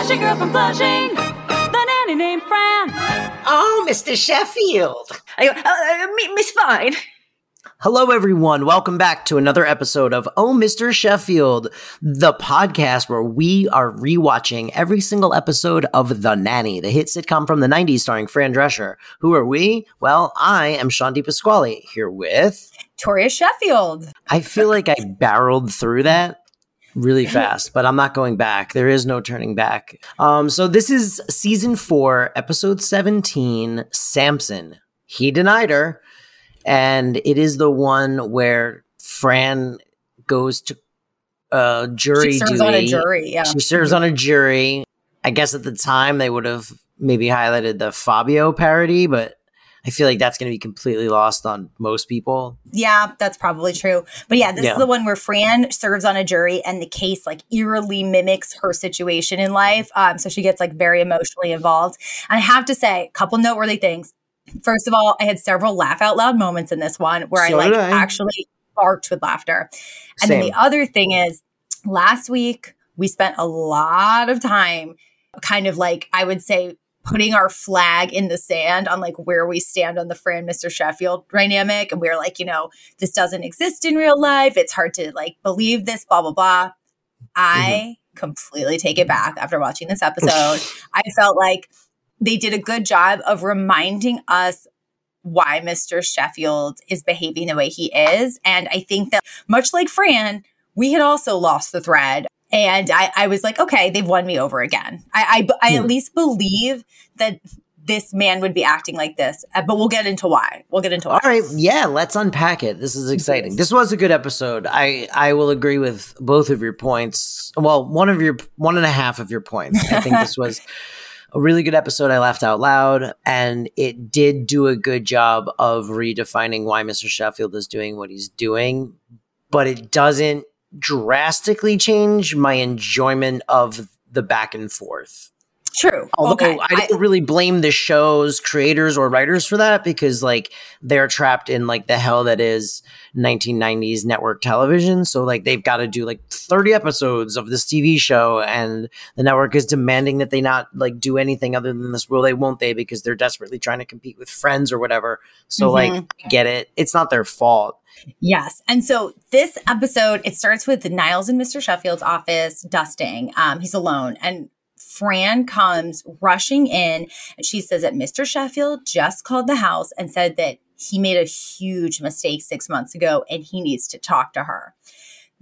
Flashy girl from Flushing. The nanny named Fran. Oh, Mr. Sheffield. Uh, uh, Miss Fine. Hello, everyone. Welcome back to another episode of Oh, Mr. Sheffield, the podcast where we are rewatching every single episode of The Nanny, the hit sitcom from the 90s starring Fran Drescher. Who are we? Well, I am Shanti Pasquale here with. Toria Sheffield. I feel like I barreled through that really fast, but I'm not going back. There is no turning back. Um, so this is season four, episode 17, Samson. He denied her and it is the one where Fran goes to uh, jury She serves duty. on a jury, yeah. She serves on a jury. I guess at the time they would have maybe highlighted the Fabio parody, but I feel like that's going to be completely lost on most people. Yeah, that's probably true. But yeah, this Yeah. is the one where Fran serves on a jury and the case like eerily mimics her situation in life. Um, so she gets like very emotionally involved. And I have to say, a couple noteworthy things. First of all, I had several laugh out loud moments in this one where So I like I. actually barked with laughter. And then the other thing is, last week we spent a lot of time kind of like, I would say, putting our flag in the sand on like where we stand on the Fran Mr. Sheffield dynamic. And we are like, you know, this doesn't exist in real life. It's hard to like believe this, blah, blah, blah. I mm-hmm. completely take it back after watching this episode. I felt like they did a good job of reminding us why Mr. Sheffield is behaving the way he is. And I think that much like Fran, we had also lost the thread. And I, I was like, okay, they've won me over again. I, I, I Yeah. at least believe that this man would be acting like this, Uh, but we'll get into why. We'll get into why. All right, yeah, let's unpack it. This is exciting. This was a good episode. I I will agree with both of your points. Well, one of your one and a half of your points. I think this was a really good episode. I laughed out loud, and it did do a good job of redefining why Mr. Sheffield is doing what he's doing, but it doesn't drastically change my enjoyment of the back and forth. True. Although okay. I don't really blame the show's creators or writers for that because like they're trapped in like the hell that is 1990s network television. So like they've got to do like 30 episodes of this TV show and the network is demanding that they not like do anything other than this. Will they? Won't they? Because they're desperately trying to compete with Friends or whatever. So like I get it. It's not their fault. Yes. And so this episode, it starts with Niles in Mr. Sheffield's office dusting. Um, he's alone. And Fran comes rushing in and she says that Mr. Sheffield just called the house and said that he made a huge mistake six months ago and he needs to talk to her.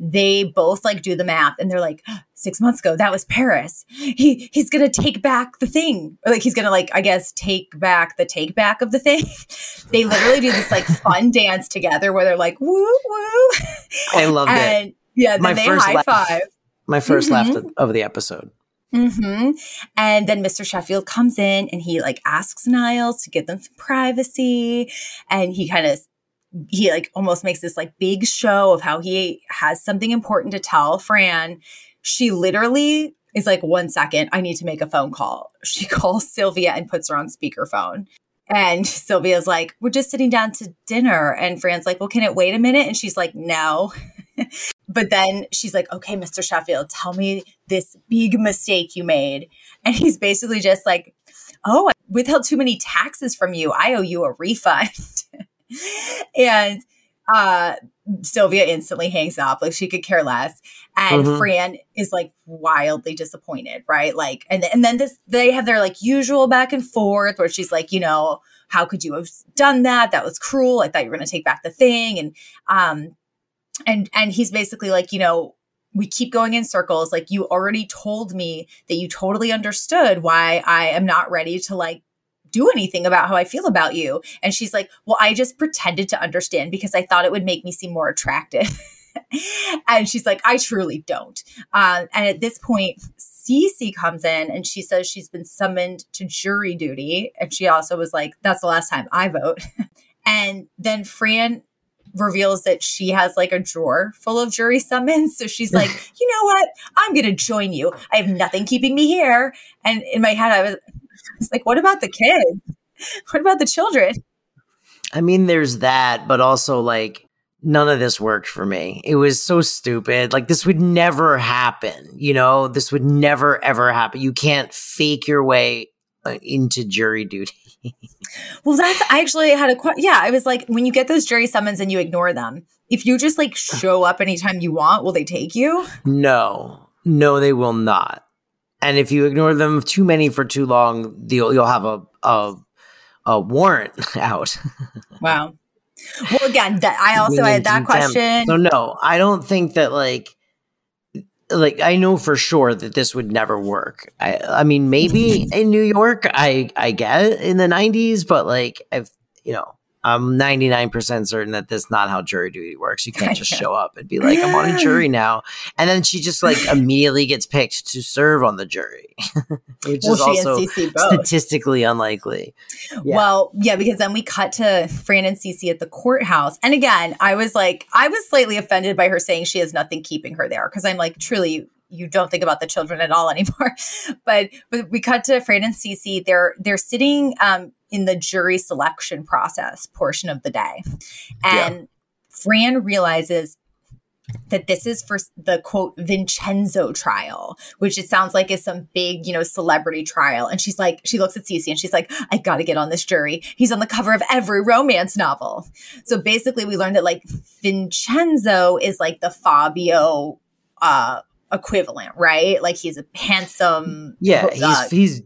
They both like do the math and they're like, six months ago, that was Paris. He he's gonna take back the thing. Or like he's gonna like, I guess, take back the take back of the thing. they literally do this like fun dance together where they're like, woo woo. I loved it. yeah, then My they first high laugh. five. My 1st Mhm. laugh of the episode. Hmm And then Mr. Sheffield comes in and he like asks Niles to give them some privacy. And he kind of, he like almost makes this like big show of how he has something important to tell Fran. She literally is like, one second, I need to make a phone call. She calls Sylvia and puts her on speakerphone. And Sylvia's like, we're just sitting down to dinner. And Fran's like, well, can it wait a minute? And she's like, no. but then she's like, okay, Mr. Sheffield, tell me this big mistake you made. And he's basically just like, oh, I withheld too many taxes from you. I owe you a refund. and uh, Sylvia instantly hangs up, like she could care less. And Mhm. Fran is like wildly disappointed, right? Like, and and then this they have their like usual back and forth where she's like, you know, how could you have done that? That was cruel. I thought you were going to take back the thing, and um, and and he's basically like, you know, we keep going in circles. Like you already told me that you totally understood why I am not ready to like do anything about how I feel about you. And she's like, well, I just pretended to understand because I thought it would make me seem more attractive. and she's like, I truly don't. Um, and at this point, Cece comes in and she says she's been summoned to jury duty. And she also was like, that's the last time I vote. and then Fran reveals that she has like a drawer full of jury summons. So she's like, you know what? I'm going to join you. I have nothing keeping me here. And in my head, I was, I was like, what about the kids? What about the children? I mean, there's that, but also like none of this worked for me. It was so stupid. Like this would never happen. You know, this would never ever happen. You can't fake your way uh, into jury duty. Well, that's I actually had a question. Yeah, I was like, when you get those jury summons and you ignore them, if you just like show up anytime you want, will they take you? no, no, they will not. And if you ignore them too many for too long, you'll you'll have a a, a warrant out. wow. Well, again, that, I also had that question. So no, I don't think that like like I know for sure that this would never work. I I mean maybe in New York I I get in the 90s but like I've you know I'm 99% certain that that's not how jury duty works. You can't just show up and be like, I'm on a jury now. And then she just like immediately gets picked to serve on the jury, which well, is also statistically unlikely. Yeah. Well, yeah, because then we cut to Fran and Cece at the courthouse. And again, I was like, I was slightly offended by her saying she has nothing keeping her there because I'm like, truly, you don't think about the children at all anymore. but but we cut to Fran and Cece. They're they're sitting um, in the jury selection process portion of the day. And yeah. Fran realizes that this is for the quote Vincenzo trial, which it sounds like is some big, you know, celebrity trial. And she's like, she looks at Cece and she's like, I gotta get on this jury. He's on the cover of every romance novel. So basically, we learned that like Vincenzo is like the Fabio uh equivalent, right? Like he's a handsome. Yeah, he's uh, he's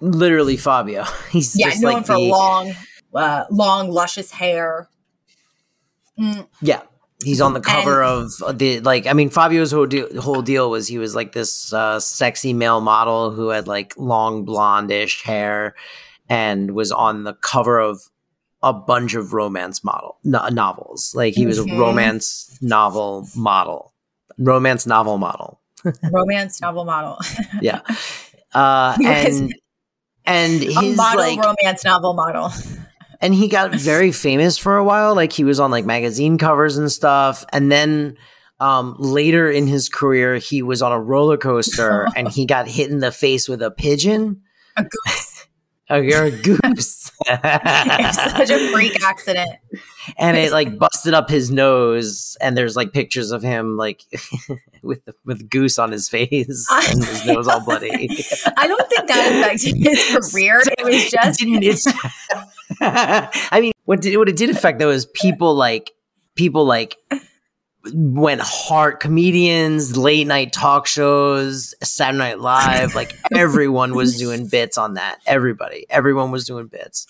literally Fabio. He's yeah, just known like for the, long, uh, long, luscious hair. Mm. Yeah, he's on the cover and, of the like. I mean, Fabio's whole deal, whole deal was he was like this uh, sexy male model who had like long blondish hair and was on the cover of a bunch of romance model no- novels. Like he was a romance novel model, romance novel model, romance novel model. yeah. Uh, and and his a model like romance novel model. And he got very famous for a while. Like he was on like magazine covers and stuff. And then um, later in his career, he was on a roller coaster and he got hit in the face with a pigeon. A goose. Oh, you're a goose. such a freak accident. And it like busted up his nose, and there's like pictures of him like with with goose on his face and his nose all bloody. I don't think that affected his career. It was just. It I mean, what did what it did affect though is people like people like went hard comedians late night talk shows saturday night live like everyone was doing bits on that. Everybody. Everyone was doing bits.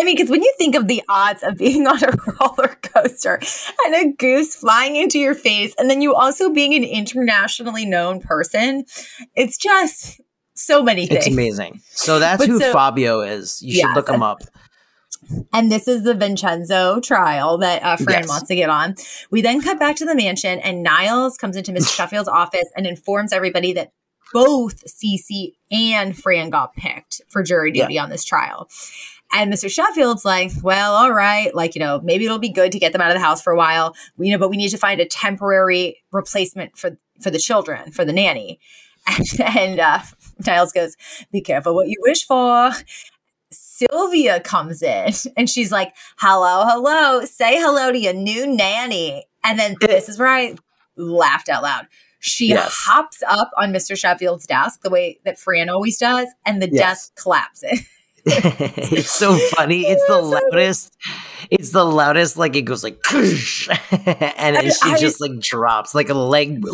I mean because when you think of the odds of being on a roller coaster and a goose flying into your face and then you also being an internationally known person it's just so many things. it's amazing. So that's but who so, fabio is. You should look him up and this is the Vincenzo trial that uh, Fran yes. wants to get on. We then cut back to the mansion, and Niles comes into Mr. Sheffield's office and informs everybody that both Cece and Fran got picked for jury duty yeah. on this trial. And Mr. Sheffield's like, well, all right, like, you know, maybe it'll be good to get them out of the house for a while, you know, but we need to find a temporary replacement for for the children, for the nanny. And, and uh, Niles goes, be careful what you wish for. Sylvia comes in and she's like, hello, hello, say hello to your new nanny. And then this is where I laughed out loud. She yes. hops up on Mr. Sheffield's desk the way that Fran always does, and the yes. desk collapses. it's so funny. It's the loudest. It's the loudest. Like it goes like, and it, she just like drops like a leg.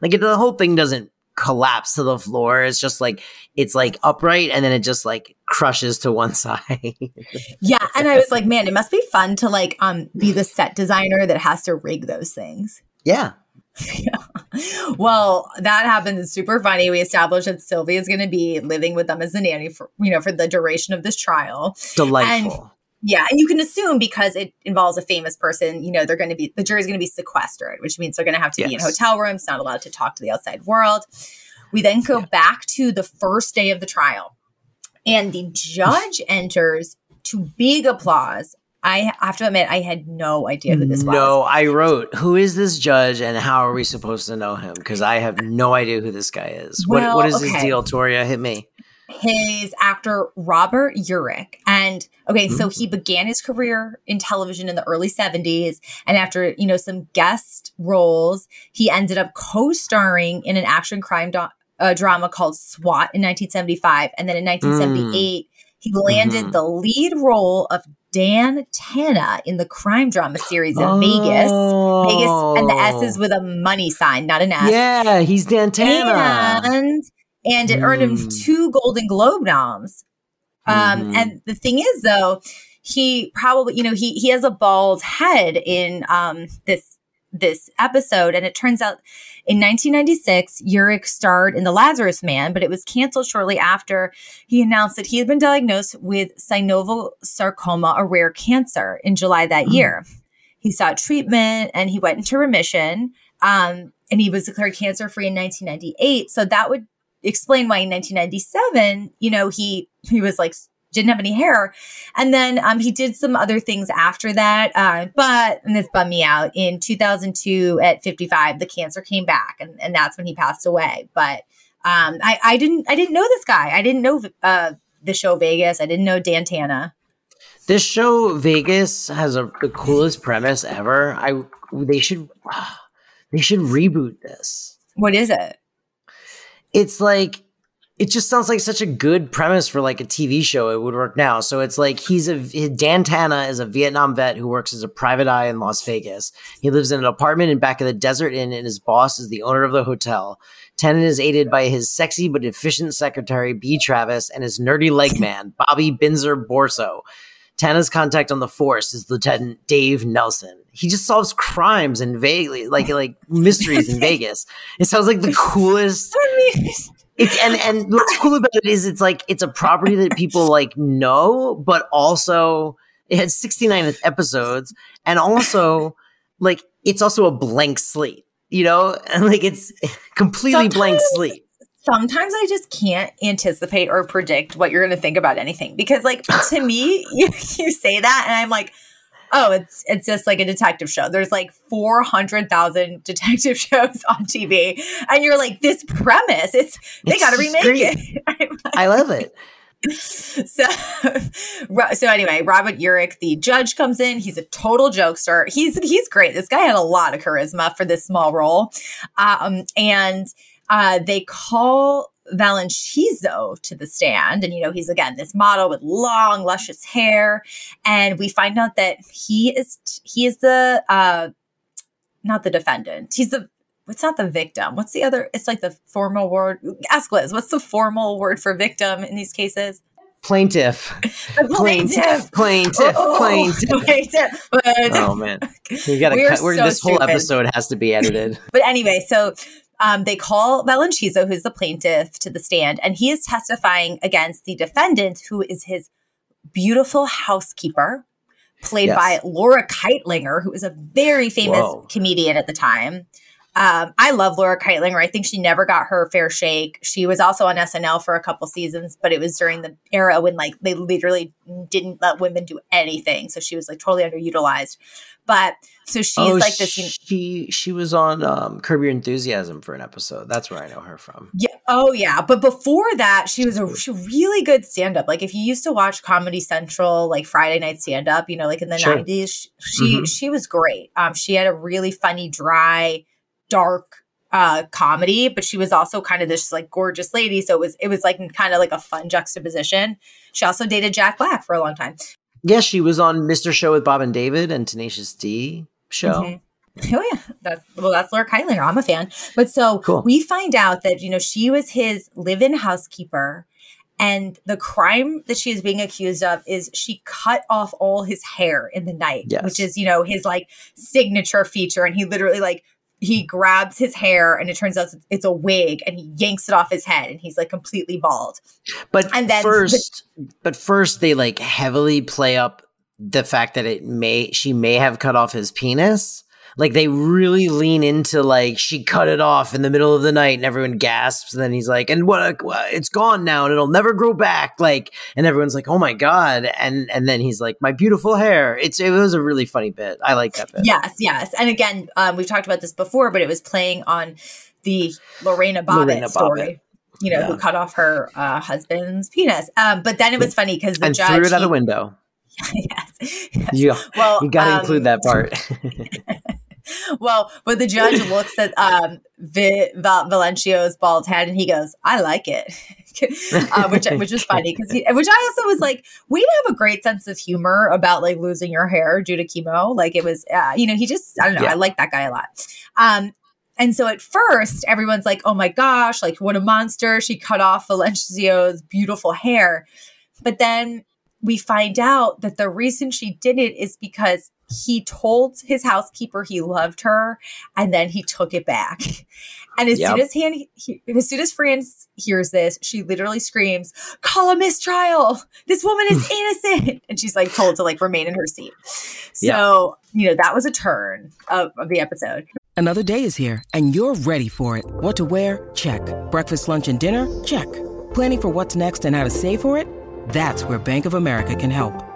Like the whole thing doesn't collapse to the floor. It's just like it's like upright and then it just like crushes to one side. yeah, and I was like, man, it must be fun to like um be the set designer that has to rig those things. Yeah. yeah. Well, that happens. It's super funny. We established that Sylvia is going to be living with them as the nanny for you know for the duration of this trial. Delightful. And yeah, and you can assume because it involves a famous person, you know, they're going to be the jury's going to be sequestered, which means they're going to have to yes. be in hotel rooms, not allowed to talk to the outside world. We then go yeah. back to the first day of the trial, and the judge enters to big applause. I have to admit, I had no idea who this was. No, I wrote, "Who is this judge, and how are we supposed to know him?" Because I have no idea who this guy is. Well, what, what is okay. his deal, Toria? Hit me his actor Robert Urich. And okay, so he began his career in television in the early 70s. And after, you know, some guest roles, he ended up co-starring in an action crime do- uh, drama called SWAT in 1975. And then in 1978, he landed Mhm. the lead role of Dan Tana in the crime drama series of Vegas. Vegas, and the S is with a money sign, not an S. Oh. Yeah, he's Dantana. And and it earned him Mm. two Golden Globe noms. Um, Mhm. and the thing is, though, he probably, you know, he he has a bald head in um this this episode, and it turns out in 1996, Urich starred in The Lazarus Man, but it was canceled shortly after he announced that he had been diagnosed with synovial sarcoma, a rare cancer, in July that Hmm. year. He sought treatment and he went into remission. Um, and he was declared cancer free in 1998. So that would explain why in 1997, you know, he he was like didn't have any hair, and then um, he did some other things after that. Uh, but and this bummed me out. In 2002, at 55, the cancer came back, and and that's when he passed away. But um, I I didn't I didn't know this guy. I didn't know uh, the show Vegas. I didn't know Dan Tana. This show Vegas has a the coolest premise ever. I they should they should reboot this. What is it? It's like it just sounds like such a good premise for like a TV show. It would work now. So it's like he's a Dan Tana is a Vietnam vet who works as a private eye in Las Vegas. He lives in an apartment in back of the Desert Inn, and his boss is the owner of the hotel. Tennant is aided by his sexy but efficient secretary, B. Travis, and his nerdy leg man, Bobby Binzer Borso. Tana's contact on the force is Lieutenant Dave Nelson. He just solves crimes in Vegas, like like mysteries in Vegas. It sounds like the coolest. It's and and what's cool about it is it's like it's a property that people like know, but also it had 69 episodes, and also like it's also a blank slate, you know, and like it's completely blank slate. Sometimes I just can't anticipate or predict what you're going to think about anything because, like, to me, you, you say that, and I'm like, oh, it's it's just like a detective show. There's like four hundred thousand detective shows on TV, and you're like, this premise, it's they got to remake great. it. Like- I love it. so, so anyway, Robert Urich, the judge, comes in. He's a total jokester. He's he's great. This guy had a lot of charisma for this small role, um, and uh, they call Valencizo to the stand, and you know he's again this model with long, luscious hair, and we find out that he is he is the uh, not the defendant. He's the it's not the victim. What's the other? It's like the formal word. Ask Liz. What's the formal word for victim in these cases? Plaintiff, The plaintiff, plaintiff, Oh, plaintiff. plaintiff. Oh man, we gotta cut. So this whole episode has to be edited. but anyway, so um, they call Valencizo, who's the plaintiff, to the stand, and he is testifying against the defendant, who is his beautiful housekeeper, played Yes. by Laura Kightlinger, who is a very famous Whoa. comedian at the time. Um, I love Laura Kightlinger. I think she never got her fair shake. She was also on SNL for a couple seasons, but it was during the era when like they literally didn't let women do anything. So she was like totally underutilized. But so she's oh, like this. you know- she she was on um, Curb Your Enthusiasm for an episode. That's where I know her from. Yeah. Oh, yeah. But before that, she was a she really good stand up. Like if you used to watch Comedy Central, like Friday night stand up, you know, like in the Sure. nineties, she Mhm. she was great. Um, she had a really funny, dry, dark uh comedy, but she was also kind of this like gorgeous lady. So it was it was like kind of like a fun juxtaposition. She also dated Jack Black for a long time. Yeah, she was on Mr. Show with Bob and David and Tenacious D show. Mhm. Oh yeah, that's well, that's Laura Kightlinger. I'm a fan. But so Cool. we find out that you know she was his live-in housekeeper, and the crime that she is being accused of is she cut off all his hair in the night, Yes. which is you know his like signature feature. And he literally like he grabs his hair, and it turns out it's a wig, and he yanks it off his head, and he's like completely bald. But And then- first, but first they like heavily play up the fact that it may she may have cut off his penis. Like they really lean into like she cut it off in the middle of the night and everyone gasps and then he's like and what what- it's gone now and it'll never grow back like and everyone's like oh my god and and then he's like my beautiful hair it's it was a really funny bit I like that bit Yes, yes. And again, um, we've talked about this before, but it was playing on the Lorena Bobbitt Lorena story. you know, Yeah. who cut off her uh, husband's penis. Um, but then it was funny because the and judge threw it out he- a window. yes, yes. You, Well, you got to um, include that part. Well, but the judge looks at um, Vi- Val- Valencio's bald head and he goes, "I like it," uh, which which was funny because which I also was like, we have a great sense of humor about like losing your hair due to chemo. Like it was, uh, you know, he just I don't know, Yeah. I like that guy a lot. Um, and so at first, everyone's like, "Oh my gosh, like what a monster!" She cut off Valencio's beautiful hair, but then we find out that the reason she did it is because he told his housekeeper he loved her and then he took it back. And as soon as Han, he, as soon as Fran hears this, she literally screams, "Call a mistrial! This woman is innocent!" And she's like told to like remain in her seat. So you know that was a turn of, of the episode. Another day is here, and you're ready for it. What to wear? Check. Breakfast, lunch, and dinner? Check. Planning for what's next and how to save for it? That's where Bank of America can help.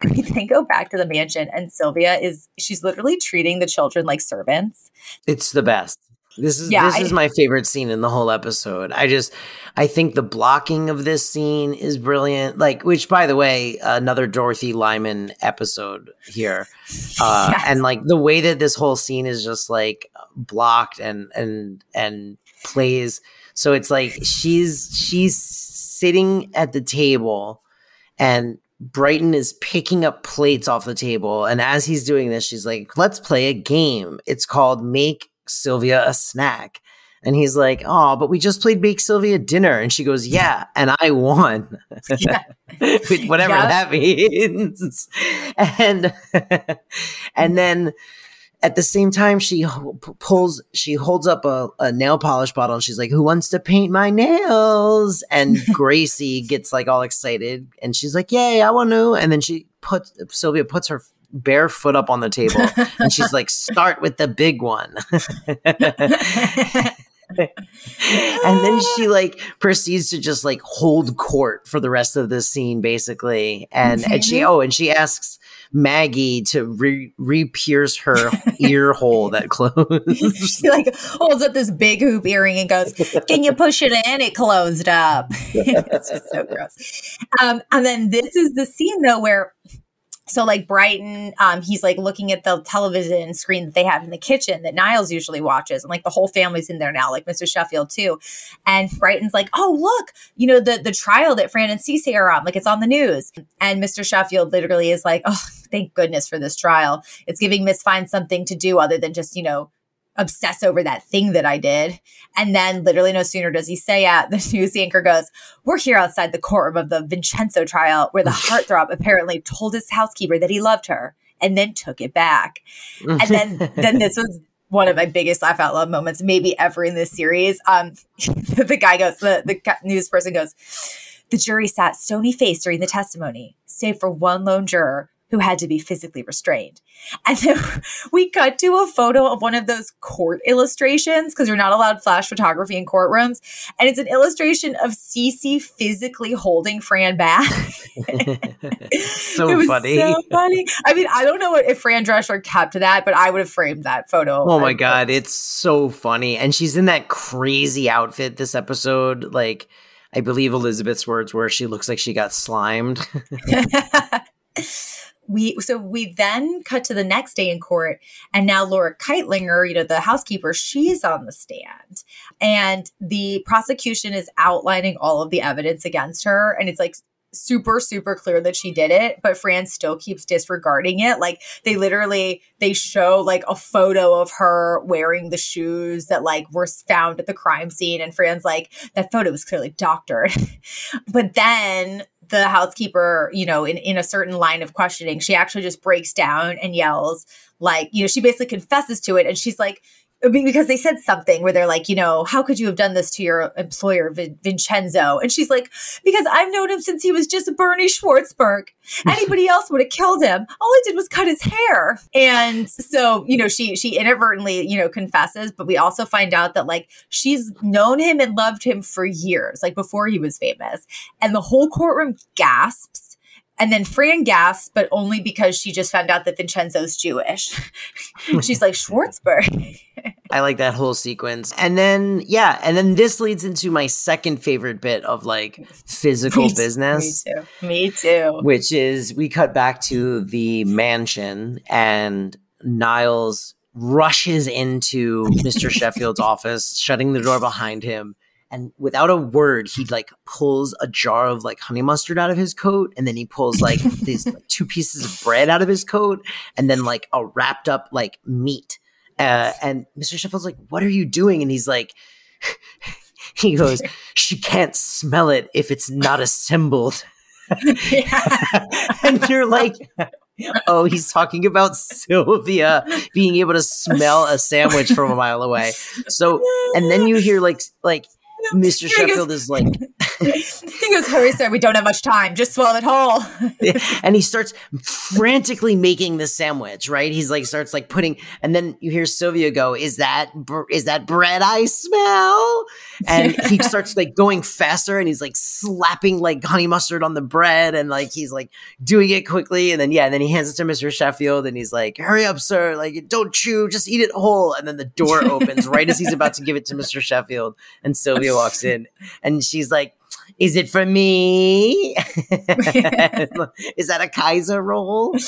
We then go back to the mansion, and Sylvia is she's literally treating the children like servants. It's the best. This is Yeah, this I- is my favorite scene in the whole episode. I just I think the blocking of this scene is brilliant. Like, which by the way, another Dorothy Lyman episode here. Uh Yes. and like the way that this whole scene is just like blocked and and and plays. So it's like she's she's sitting at the table and Brighton is picking up plates off the table. And as he's doing this, she's like, let's play a game. It's called Make Sylvia a Snack. And he's like, oh, but we just played Make Sylvia dinner. And she goes, yeah, and I won. Yeah. Whatever Yeah. that means. and and then at the same time she pulls she holds up a, a nail polish bottle and she's like who wants to paint my nails? And gracie gets like all excited and she's like yay i want to and then she puts sylvia puts her bare foot up on the table and she's like start with the big one. And then she like proceeds to just like hold court for the rest of the scene basically. And and she oh and she asks maggie to re re-pierce her ear hole that closed she like holds up this big hoop earring and goes, "Can you push it in?" It closed up. it's just so gross. Um, and then this is the scene though where. So like Brighton, um, he's like looking at the television screen that they have in the kitchen that Niles usually watches, and like the whole family's in there now, like Mr. Sheffield too. And Brighton's like, "Oh look, you know the the trial that Fran and Cece are on, like it's on the news." And Mr. Sheffield literally is like, "Oh, thank goodness for this trial. It's giving Miss Fine something to do other than just you know obsess over that thing that I did. And then literally no sooner does he say it, the news anchor goes, We're here outside the courtroom of the Vincenzo trial where the heartthrob apparently told his housekeeper that he loved her and then took it back. And then then this was one of my biggest laugh out loud moments, maybe ever in this series. Um, the guy goes, the, the news person goes, the jury sat stony faced during the testimony, save for one lone juror who had to be physically restrained. And then we cut to a photo of one of those court illustrations because you're not allowed flash photography in courtrooms. And it's an illustration of Cece physically holding Fran back. so it was funny so funny. I mean, I don't know if Fran Drescher kept that, but I would have framed that photo. Oh my god, it's so funny. And she's in that crazy outfit this episode. Like, I believe Elizabeth's words were she looks like she got slimed. We so we then cut to the next day in court and now laura kightlinger you know the housekeeper she's on the stand. And the prosecution is outlining all of the evidence against her and it's like super super clear that she did it but fran still keeps disregarding it. Like they literally they show like a photo of her wearing the shoes that like were found at the crime scene and fran's like that photo was clearly doctored. But then the housekeeper you know in, in a certain line of questioning she actually just breaks down and yells like you know she basically confesses to it and she's like because they said something where they're like, you know, how could you have done this to your employer, Vin- Vincenzo? And she's like, because I've known him since he was just Bernie Schwartzberg. Anybody else would have killed him. All I did was cut his hair. And so, you know, she she inadvertently, you know, confesses, but we also find out that like she's known him and loved him for years, like before he was famous. And the whole courtroom gasps and then Fran gasps, but only because she just found out that Vincenzo's Jewish. She's like, Schwartzberg. I like that whole sequence. And then, yeah, and then this leads into my second favorite bit of like physical me, business. Me too. Me too. Which is we cut back to the mansion and Niles rushes into Mr. Sheffield's office, shutting the door behind him and without a word he like pulls a jar of like honey mustard out of his coat and then he pulls like these like, two pieces of bread out of his coat and then like a wrapped up like meat. Uh, and mr sheffield's like what are you doing? And he's like he goes she can't smell it if it's not assembled. And you're like oh, he's talking about Sylvia being able to smell a sandwich from a mile away. So, and then you hear like like Mr. Sheffield is like, he goes, hurry, sir, we don't have much time. Just swallow it whole. and he starts frantically making the sandwich, right? He's like, starts like putting, and then you hear Sylvia go, is that, is that bread I smell? And he starts like going faster and he's like slapping like honey mustard on the bread and like he's like doing it quickly. And then, yeah, and then he hands it to Mr. Sheffield and he's like, hurry up, sir. Like, don't chew, just eat it whole. And then the door opens right as he's about to give it to Mr. Sheffield. And Sylvia walks in and she's like, is it for me? is that a Kaiser roll?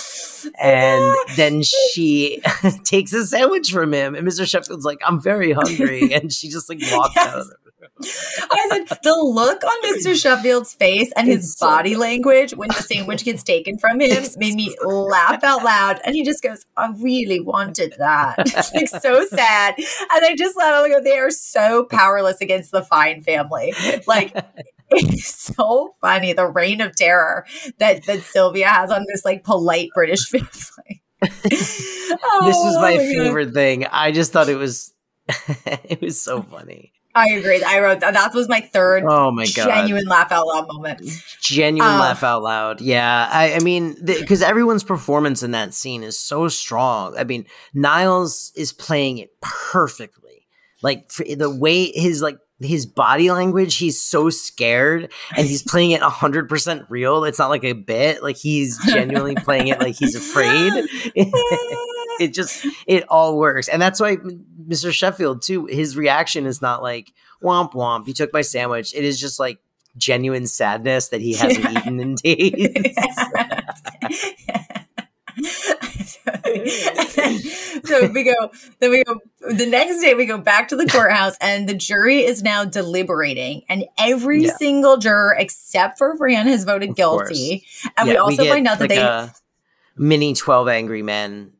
And then she takes a sandwich from him, and Mr. Sheffield's like, I'm very hungry. And she just like walks yes. out of the. I said the look on Mr. Sheffield's face and his body language when the sandwich gets taken from him made me laugh out loud. And he just goes, I really wanted that. It's like so sad. And I just laugh. go, they are so powerless against the Fine family. Like it's so funny the reign of terror that that Sylvia has on this like polite British family. oh, this was my, my favorite God. thing. I just thought it was it was so funny. I agree. I wrote that. That was my third. Oh my god! Genuine laugh out loud moment. Genuine um, laugh out loud. Yeah, I, I mean, because everyone's performance in that scene is so strong. I mean, Niles is playing it perfectly. Like the way his like his body language, he's so scared and he's playing it 100% real. It's not like a bit, like he's genuinely playing it like he's afraid. it just, it all works. And that's why Mr. Sheffield, too, his reaction is not like, womp womp, you took my sandwich. It is just like genuine sadness that he hasn't yeah. eaten in days. so we go then we go the next day we go back to the courthouse and the jury is now deliberating and every yeah. single juror except for Fran has voted guilty and yeah, we also we find out that they mini 12 angry men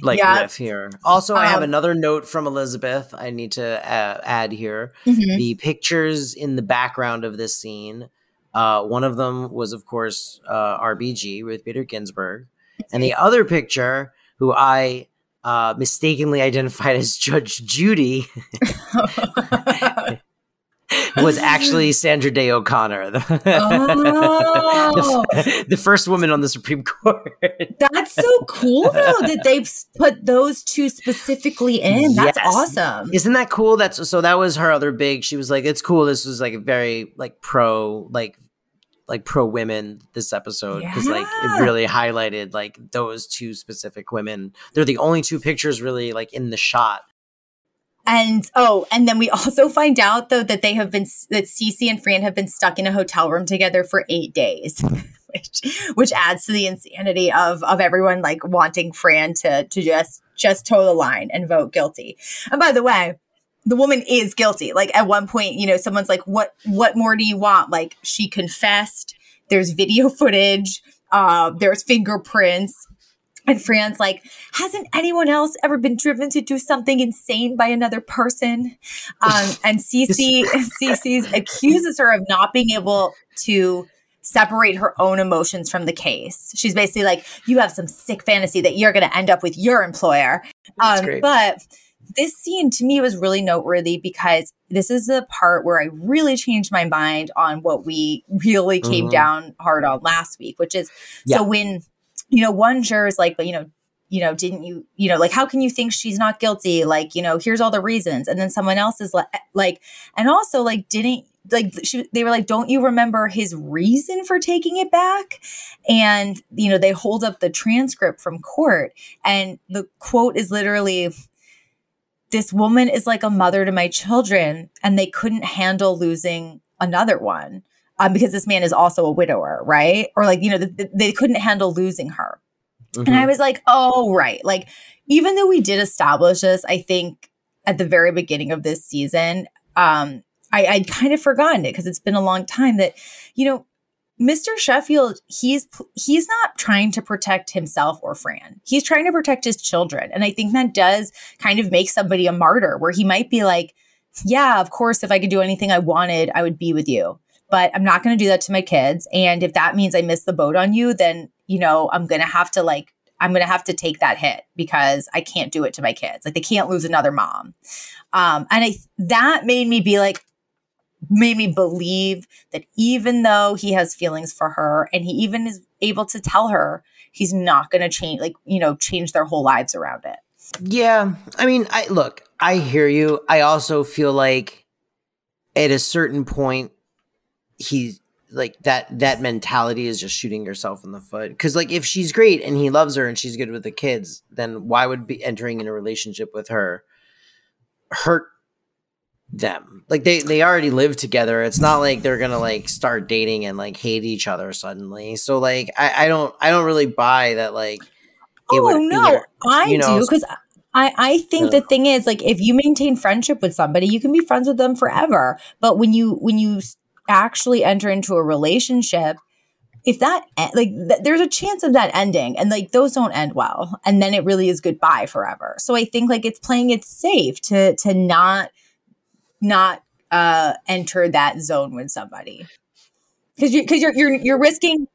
like yeah. riff here. Also, I have um, another note from Elizabeth I need to uh, add here. Mm-hmm. The pictures in the background of this scene. Uh, one of them was, of course, uh, RBG with Peter Ginsburg. And the other picture, who I uh, mistakenly identified as Judge Judy, was actually Sandra Day O'Connor, the, oh. the, the, first woman on the Supreme Court. That's so cool, though, that they've put those two specifically in. That's yes. awesome. Isn't that cool? That's so. That was her other big. She was like, "It's cool. This was like a very like pro like like pro women this episode because yeah. like it really highlighted like those two specific women. They're the only two pictures really like in the shot. And oh, and then we also find out though that they have been that Cece and Fran have been stuck in a hotel room together for eight days. Which, which adds to the insanity of of everyone like wanting Fran to to just just toe the line and vote guilty. And by the way, the woman is guilty. Like at one point, you know, someone's like, "What? What more do you want?" Like she confessed. there's video footage, uh, there's fingerprints. And Fran's like, hasn't anyone else ever been driven to do something insane by another person? Um, and Cece, Cece accuses her of not being able to separate her own emotions from the case. She's basically like, you have some sick fantasy that you're going to end up with your employer. Um, but this scene to me was really noteworthy because this is the part where I really changed my mind on what we really came Mhm. down hard on last week, which is Yeah. so when, you know, one juror is like, but you know, you know, didn't you, you know, like, how can you think she's not guilty? Like, you know, here's all the reasons. And then someone else is like, like, and also like, didn't, like, she, they were like, don't you remember his reason for taking it back? And, you know, they hold up the transcript from court and the quote is literally, this woman is like a mother to my children and they couldn't handle losing another one um, because this man is also a widower right or like you know th- th- they couldn't handle losing her and i Mhm. was like oh right like even though we did establish this i think at the very beginning of this season um i i'd kind of forgotten it because it's been a long time that you know Mr. Sheffield, he's he's not trying to protect himself or Fran. He's trying to protect his children. And I think that does kind of make somebody a martyr where he might be like, yeah, of course if I could do anything I wanted, I would be with you. But I'm not going to do that to my kids. And if that means I miss the boat on you, then, you know, I'm going to have to like I'm going to have to take that hit because I can't do it to my kids. Like they can't lose another mom. Um and I that made me be like made me believe that even though he has feelings for her and he even is able to tell her he's not going to change like you know change their whole lives around it Yeah, I mean, I look, I hear you. I also feel like at a certain point, he's like that. That mentality is just shooting yourself in the foot. Because like, if she's great and he loves her and she's good with the kids, then why would be entering in a relationship with her hurt them? Like they they already live together. It's not like they're gonna like start dating and like hate each other suddenly. So like, I, I don't I don't really buy that like. it oh would no either- i you know, do because I, I think the thing is like if you maintain friendship with somebody you can be friends with them forever but when you when you actually enter into a relationship if that like th- there's a chance of that ending and like those don't end well and then it really is goodbye forever. So i think like it's playing it safe to to not not uh enter that zone with somebody. Because you because you're you're you're risking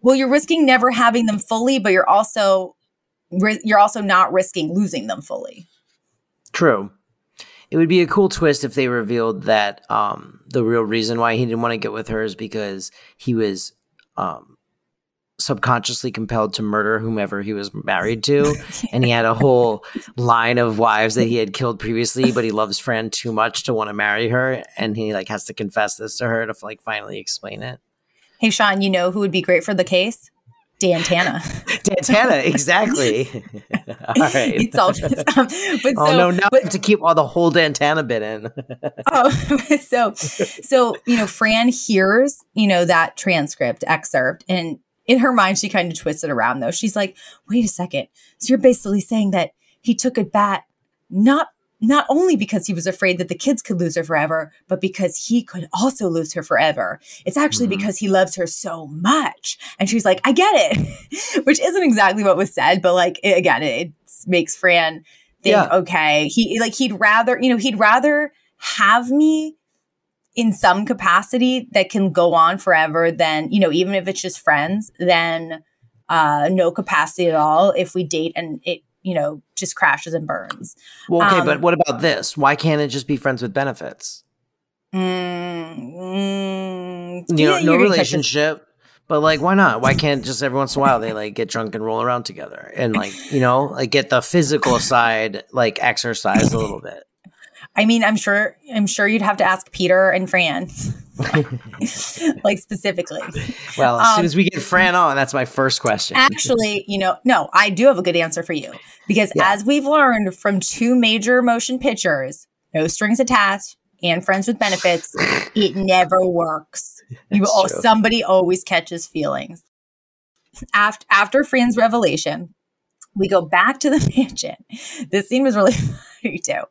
well you're risking never having them fully but you're also you're also not risking losing them fully. True. It would be a cool twist if they revealed that um, the real reason why he didn't want to get with her is because he was um, subconsciously compelled to murder whomever he was married to, and he had a whole line of wives that he had killed previously, but he loves Fran too much to want to marry her, and he like has to confess this to her to like finally explain it. hey sean you know who would be great for the case dan tana Dantana, exactly. all right. it's all just um, but Oh so no! Now but to keep all the whole Dantana bit in. oh so so you know fran hears you know that transcript excerpt and in her mind she kind of twists it around though she's like wait a second so you're basically saying that he took a bat not not only because he was afraid that the kids could lose her forever but because he could also lose her forever it's actually Mhm. because he loves her so much and she's like i get it which isn't exactly what was said but like it, again it, it makes fran think Yeah. okay he like he'd rather you know he'd rather have me in some capacity that can go on forever than you know even if it's just friends then uh no capacity at all if we date and it you know just crashes and burns Well, okay, Um, but what about this? Why can't it just be friends with benefits? mm, mm, You know, no you're gonna catch us- relationship, but like, why not? Why can't just every once in a while they like get drunk and roll around together and like, you know, like get the physical side like exercise a little bit? i mean i'm sure i'm sure you'd have to ask peter and fran like specifically Well, as Um, soon as we get Fran on, that's my first question. Actually, you know, no, I do have a good answer for you because Yeah. as we've learned from two major motion pictures, No Strings Attached and Friends with Benefits, it never works. You That's al- true. somebody always catches feelings. After after Fran's revelation, we go back to the mansion. This scene was really funny too.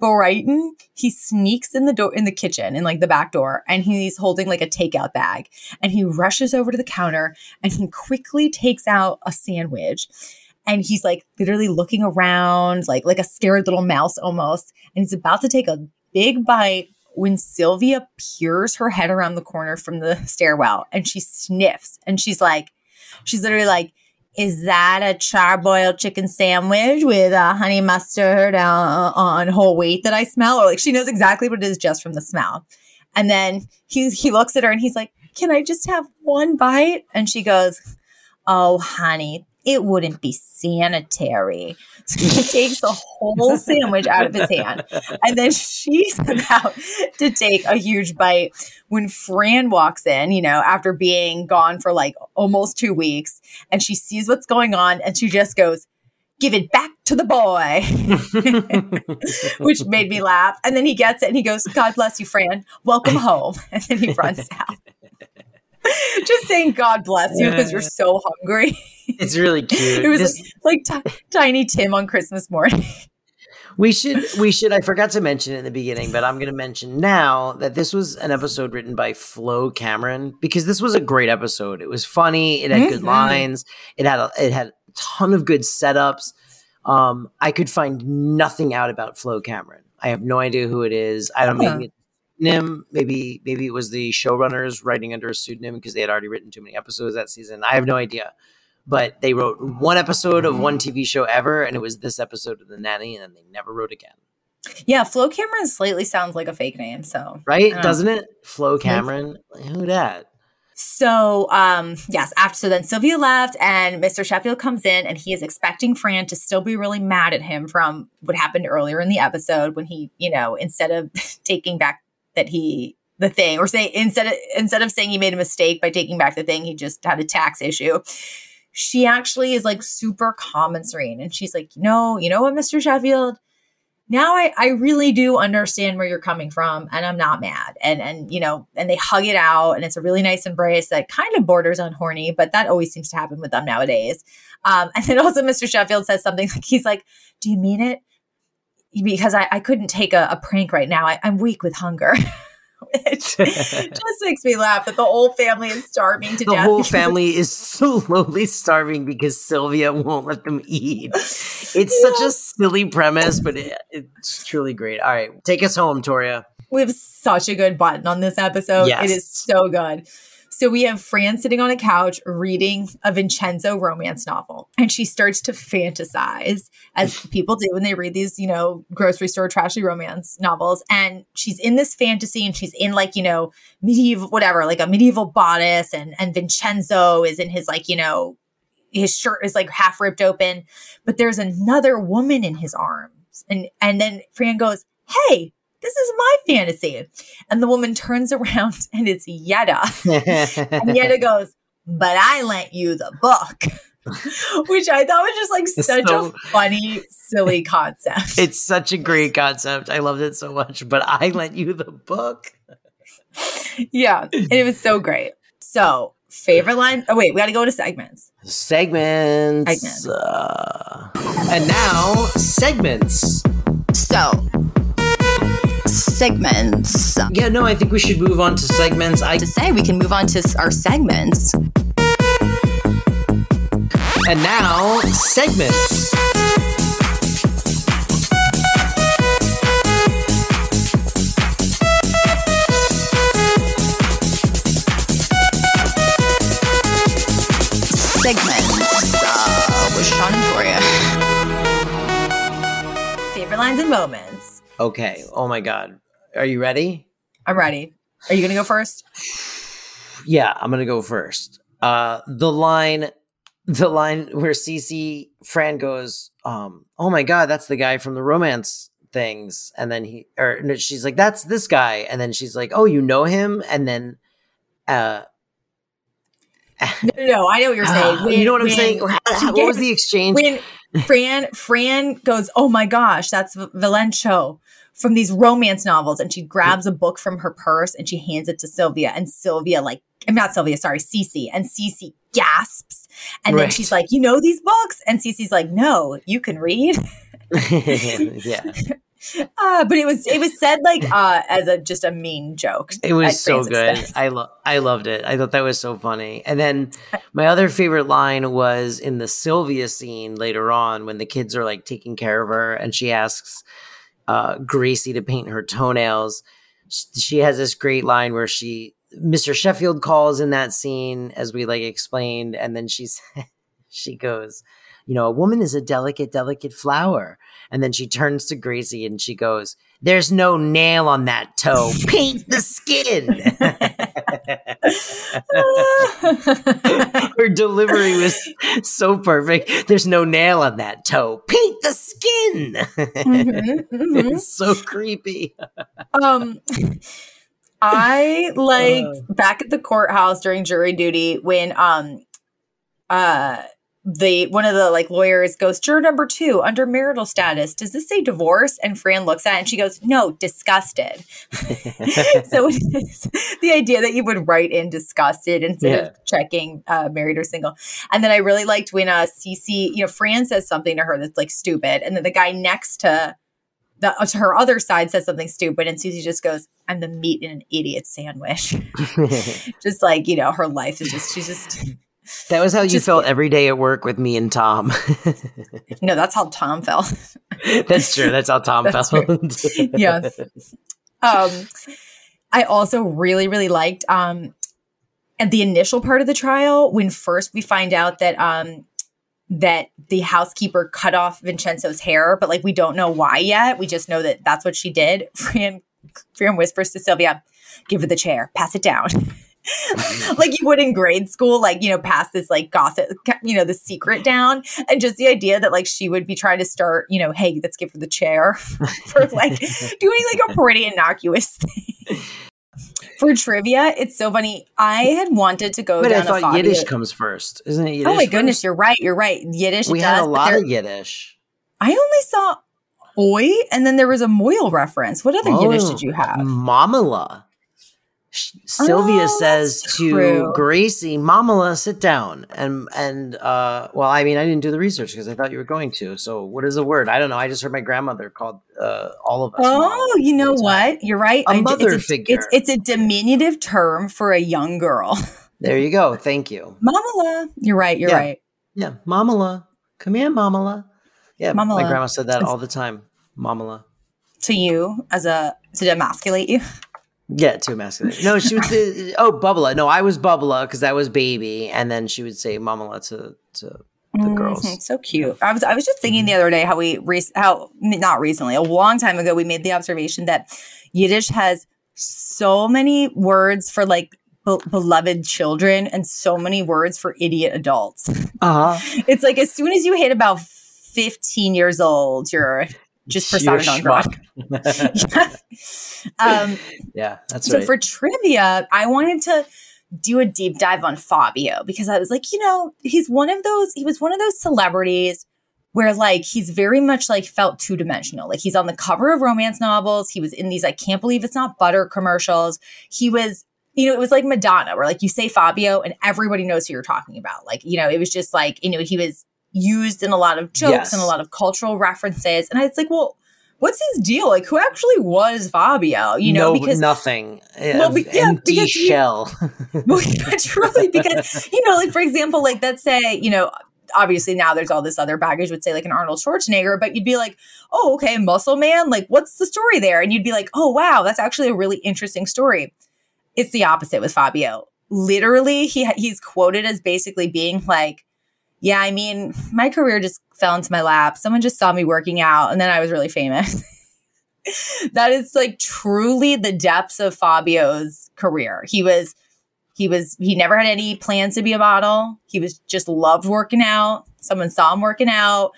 Brighton, he sneaks in the door in the kitchen in like the back door and he's holding like a takeout bag. And he rushes over to the counter and he quickly takes out a sandwich and he's like literally looking around like like a scared little mouse almost and he's about to take a big bite when Sylvia peers her head around the corner from the stairwell and she sniffs and she's like she's literally like is that a charboiled chicken sandwich with a honey mustard uh, on whole wheat that I smell? Or like she knows exactly what it is just from the smell. And then he he looks at her and he's like, "Can I just have one bite?" And she goes, "Oh, honey, it wouldn't be sanitary." So he takes the whole sandwich out of his hand, and then she's about to take a huge bite when Fran walks in. You know, after being gone for like almost two weeks, and she sees what's going on, and she just goes. Give it back to the boy, which made me laugh. And then he gets it and he goes, God bless you, Fran. Welcome home. And then he runs out. Just saying, God bless you because you're so hungry. It's really cute. It was This- like, like ti- Tiny Tim on Christmas morning. We should we should I forgot to mention it in the beginning, but I'm going to mention now that this was an episode written by Flo Cameron because this was a great episode. It was funny, it had good Mhm. lines, it had a, it had a ton of good setups. Um I could find nothing out about Flo Cameron. I have no idea who it is. I don't Huh. maybe Nim, maybe maybe it was the showrunners writing under a pseudonym because they had already written too many episodes that season. I have no idea. But they wrote one episode of one TV show ever, and it was this episode of The Nanny, and then they never wrote again. Yeah, Flo Cameron slightly sounds like a fake name. So, Right? Oh. Doesn't it? Flo Cameron. Who that? so um, yes. After so then Sylvia left, and Mr. Sheffield comes in, and he is expecting Fran to still be really mad at him from what happened earlier in the episode when he, you know, instead of taking back that he the thing or say instead of instead of saying he made a mistake by taking back the thing, he just had a tax issue. She actually is like super calm and serene, and she's like, no, you know what, Mr. Sheffield. now I, I really do understand where you're coming from and I'm not mad. And and you know, and they hug it out and it's a really nice embrace that kind of borders on horny, but that always seems to happen with them nowadays. Um, and then also Mr. Sheffield says something like he's like, Do you mean it? Because I, I couldn't take a, a prank right now. I, I'm weak with hunger. Which just makes me laugh that the whole family is starving to The death. The whole family is slowly starving because Sylvia won't let them eat. It's such a silly premise, but it, it's truly great. All right, take us home, Toria. We have such a good button on this episode. Yes. It is so good. So we have Fran sitting on a couch reading a Vincenzo romance novel, and she starts to fantasize, as people do when they read these, you know, grocery store trashy romance novels. And she's in this fantasy, and she's in like, you know, medieval, whatever, like a medieval bodice, and and Vincenzo is in his like, you know, his shirt is like half ripped open, but there's another woman in his arms, and and then Fran goes, "Hey." This is my fantasy. And the woman turns around and it's Yetta. And Yetta goes, But I lent you the book. Which I thought was just like such so- a funny, silly concept. it's such a great concept. I loved it so much. But I lent you the book. yeah. And it was so great. So, favorite line. Oh, wait, we got to go to segments. Segments. Segments. Uh, and now segments. So, segments. Yeah, no, I think we should move on to segments. I To say, we can move on to our segments. and now segments. Segments uh, with Sean and Toria. Favorite lines and moments. Okay. Oh my god. Are you ready? I'm ready. Are you going to go first? Yeah, I'm gonna go first. Uh, the line, the line where Cece Fran goes, um, "Oh my god, that's the guy from the romance things," and then he, or no, she's like, "That's this guy," and then she's like, "Oh, you know him?" And then, uh, No, no, no, I know what you're saying. Ah, you know what I'm When- saying? when- What was the exchange? when Fran Fran goes, "Oh my gosh, that's V- Valencio from these romance novels," and she grabs a book from her purse and she hands it to Sylvia, and Sylvia like, I'm not Sylvia, sorry, Cece, and Cece gasps, and then she's like, "You know these books?" And Cece's like, "No, you can read." yeah, Uh, but it was it was said like uh, as a just a mean joke. It was so good. I lo- I loved it. I thought that was so funny. And then my other favorite line was in the Sylvia scene later on when the kids are like taking care of her and she asks uh, Gracie to paint her toenails. She has this great line where she Mr. Sheffield calls in that scene as we like explained and then she's she goes, you know, a woman is a delicate delicate flower. And then she turns to Gracie and she goes, There's no nail on that toe. Paint the skin. Her delivery was so perfect. There's no nail on that toe. Paint the skin. Mhm, mhm. it's so creepy. Um, I like Uh. back at the courthouse during jury duty when um uh the one of the like lawyers goes juror number two under marital status does this say divorce and fran looks at it and she goes no disgusted so the idea that you would write in disgusted instead Yeah. of checking uh, married or single and then i really liked when uh cc you know fran says something to her that's like stupid and then the guy next to the to her other side says something stupid and Susie just goes, I'm the meat in an idiot sandwich. just like, you know, her life is just she's just that was how you Just- felt every day at work with me and Tom. no, that's how Tom felt. That's true. That's how Tom That's felt. Yeah. um I also really, really liked um at the initial part of the trial, when first we find out that um that the housekeeper cut off Vincenzo's hair, but like we don't know why yet. We just know that that's what she did. Fran, Fran whispers to Sylvia, "Give her the chair, pass it down." like you would in grade school, like you know, pass this like gossip, you know, the secret down, and just the idea that like she would be trying to start, you know, hey, let's give her the chair for like doing like a pretty innocuous thing. For trivia, it's so funny. I had wanted to go but I down a thought Yiddish comes first, isn't it? Yiddish Oh my first? goodness, you're right. You're right. Yiddish. We it had a lot of Yiddish. I only saw oi, and then there was a moil reference. What other Yiddish Oh, did you have? Mamala. Sylvia Oh, says to true. Gracie, "Mamala, sit down." And and uh, well, I mean, I didn't do the research because I thought you were going to. So, what is the word? I don't know. I just heard my grandmother called uh, all of us. Oh, Mamala you know time. what? You're right. A I mother it's figure. It's, it's a diminutive term for a young girl. There you go. Thank you. Mamala. You're right. You're Yeah. right. Yeah, Mamala, come here, Mamala. Yeah, my grandma said that It's- all the time. Mamala. To you as a to demasculate you. Yeah, too masculine. No, she would say, "Oh, Bubba." No, I was Bubba because that was baby, and then she would say "Mamala" to to the girls. Mhm, So cute. I was I was just thinking the other day how we re- how not recently a long time ago we made the observation that Yiddish has so many words for like be- beloved children and so many words for idiot adults. Uh huh. It's like as soon as you hit about 15 years old, you're just persona non grata. um, yeah, that's so right. for trivia, I wanted to do a deep dive on Fabio because I was like, you know, he's one of those, he was one of those celebrities where like he's very much like felt two dimensional. Like he's on the cover of romance novels. He was in these, I can't believe it's not butter commercials. He was, you know, it was like Madonna, where like you say Fabio and everybody knows who you're talking about. Like, you know, it was just like, you know, he was used in a lot of jokes Yes. and a lot of cultural references. And it's like, well, what's his deal? Like, who actually was Fabio? You know, no, because nothing. Well, be- yeah, empty because you- shell. well, truly, because you know, like for example, like let's say, you know, obviously now there's all this other baggage would say like an Arnold Schwarzenegger, but you'd be like, oh, okay, muscle man, like what's the story there? And you'd be like, oh wow, that's actually a really interesting story. It's the opposite with Fabio. Literally, he he's quoted as basically being like, yeah, I mean, my career just fell into my lap. Someone just saw me working out, and then I was really famous. that is like truly the depths of Fabio's career. He was he was he never had any plans to be a model. He was just loved working out. Someone saw him working out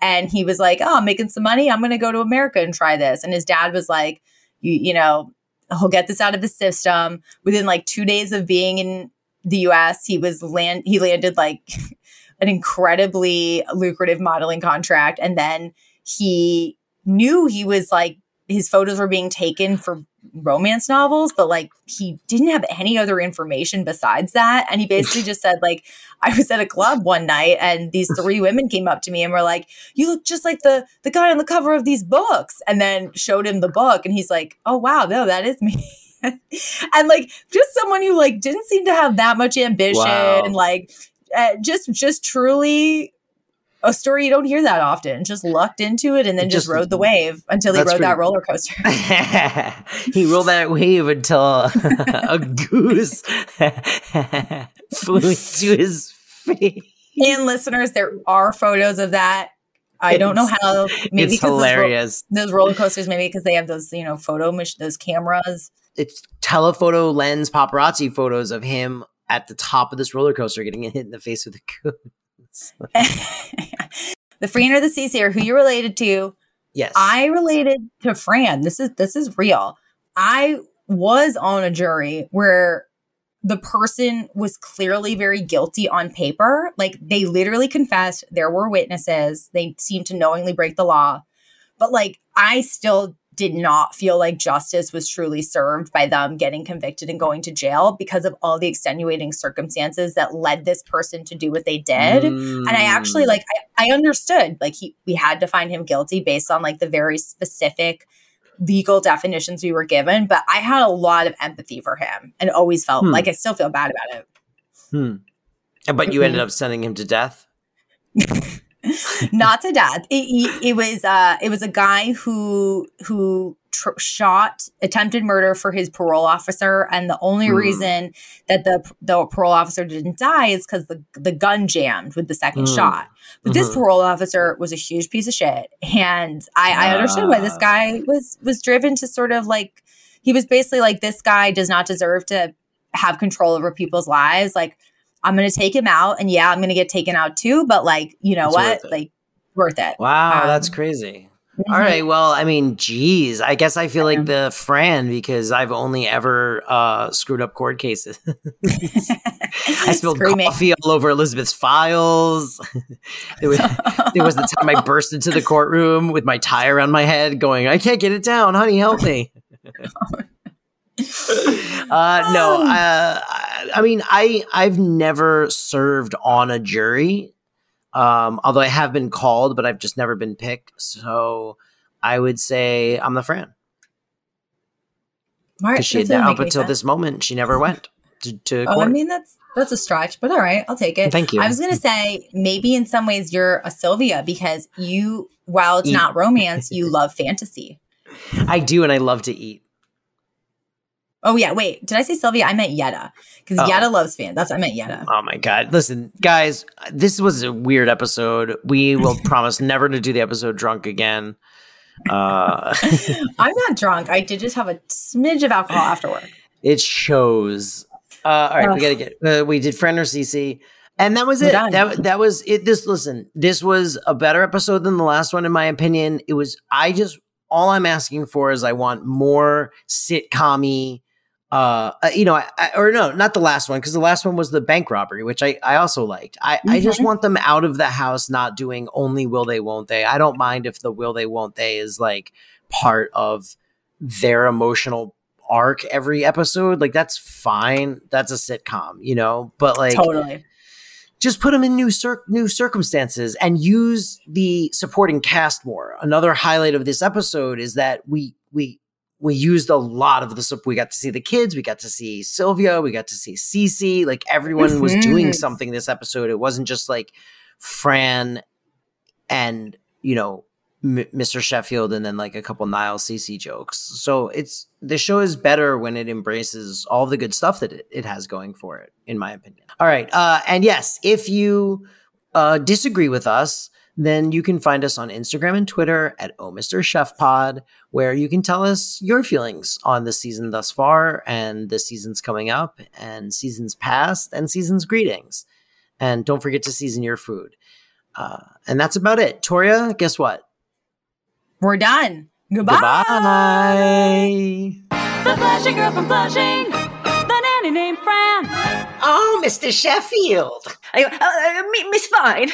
and he was like, "Oh, I'm making some money. I'm going to go to America and try this." And his dad was like, "You you know, he'll get this out of his system." Within like 2 days of being in the US, he was land he landed like an incredibly lucrative modeling contract and then he knew he was like his photos were being taken for romance novels, but like he didn't have any other information besides that. And he basically just said, like, I was at a club one night and these three women came up to me and were like, You look just like the the guy on the cover of these books. And then showed him the book and he's like, Oh wow, no, that is me. and like just someone who like didn't seem to have that much ambition Wow. and like uh, just just truly a story you don't hear that often just lucked into it and then just, just- rode the wave until he rode that roller coaster he rode that wave until a goose flew into his face. and listeners there are photos of that i don't know how maybe it's because those, ro- hilarious. those roller coasters maybe because they have those you know photo mach- those cameras It's telephoto lens paparazzi photos of him at the top of this roller coaster getting hit in the face with a goose. the Fran or the CC or who you related to Yes. I related to Fran. This is this is real. I was on a jury where the person was clearly very guilty on paper. Like they literally confessed, there were witnesses, they seemed to knowingly break the law. But like I still did not feel like justice was truly served by them getting convicted and going to jail because of all the extenuating circumstances that led this person to do what they did and i actually Mm. like I, I understood like he we had to find him guilty based on like the very specific legal definitions we were given but i had a lot of empathy for him and always felt Hmm. like i still feel bad about it Hmm. But you ended up sending him to death. not to death it, it, was uh it was a guy who who tr- shot attempted murder for his parole officer and the only Hmm. reason that the the parole officer didn't die is because the the gun jammed with the second Hmm. shot but this Mhm. parole officer was a huge piece of shit and i i understood why this Ah. guy was was driven to sort of like he was basically like this guy does not deserve to have control over people's lives like i'm gonna take him out and yeah i'm gonna get taken out too but like you know It's what worth like worth it Wow, Um, that's crazy. Mhm. All right. Well, I mean, geez, I guess I feel like the Fran because I've only ever uh, screwed up court cases. I spilled Screaming. coffee all over Elizabeth's files. there, was, there was the time I burst into the courtroom with my tie around my head, going, "I can't get it down, honey, help me." Uh, no, uh, I, mean, I I've never served on a jury, um, although I have been called, but I've just never been picked. So I would say I'm the Fran because she had up until sense. this moment she never went to, to Oh, I mean that's that's a stretch, but all right, I'll take it. Thank you. I was gonna say maybe in some ways you're a Sylvia because you, while it's Eat. not romance, you love fantasy. I do, and I love to eat. Oh yeah, wait, did I say Sylvia? I meant Yetta because Oh. Yetta loves fan. That's I meant Yetta. Oh my god! Listen, guys, this was a weird episode. We will promise never to do the episode drunk again. Uh, I'm not drunk. I did just have a smidge of alcohol after work. it shows. Uh, all right, we gotta get. Uh, we did friend or CC, and that was We're it. done. That that was it. This listen, this was a better episode than the last one, in my opinion. It was. I just all I'm asking for is I want more sitcom uh, uh, you know, I, I, or no, not the last one because the last one was the bank robbery, which I, I also liked. I, I just Mhm. want them out of the house, not doing only will they, won't they. I don't mind if the will they, won't they is like part of their emotional arc every episode. Like that's fine. That's a sitcom, you know. But like, totally. just put them in new cir- new circumstances and use the supporting cast more. Another highlight of this episode is that we we we used a lot of the sup- we got to see the kids, we got to see Sylvia, we got to see Cece, like everyone was doing something this episode. It wasn't just like Fran and, you know, M- Mr. Sheffield and then like a couple Niles Cece jokes. So it's the show is better when it embraces all the good stuff that it, it has going for it, in my opinion. All right. Uh, and yes, if you uh, disagree with us, then you can find us on Instagram and Twitter at Oh Mr. Chef Pod, where you can tell us your feelings on the season thus far and the seasons coming up and seasons past and seasons greetings. And don't forget to season your food. Uh, and that's about it. Toria, guess what? We're done. Goodbye. Goodbye. The Flashing Girl from Flushing. The nanny named Fran. Oh, Mr. Sheffield. I go, uh, uh, Miss Fine.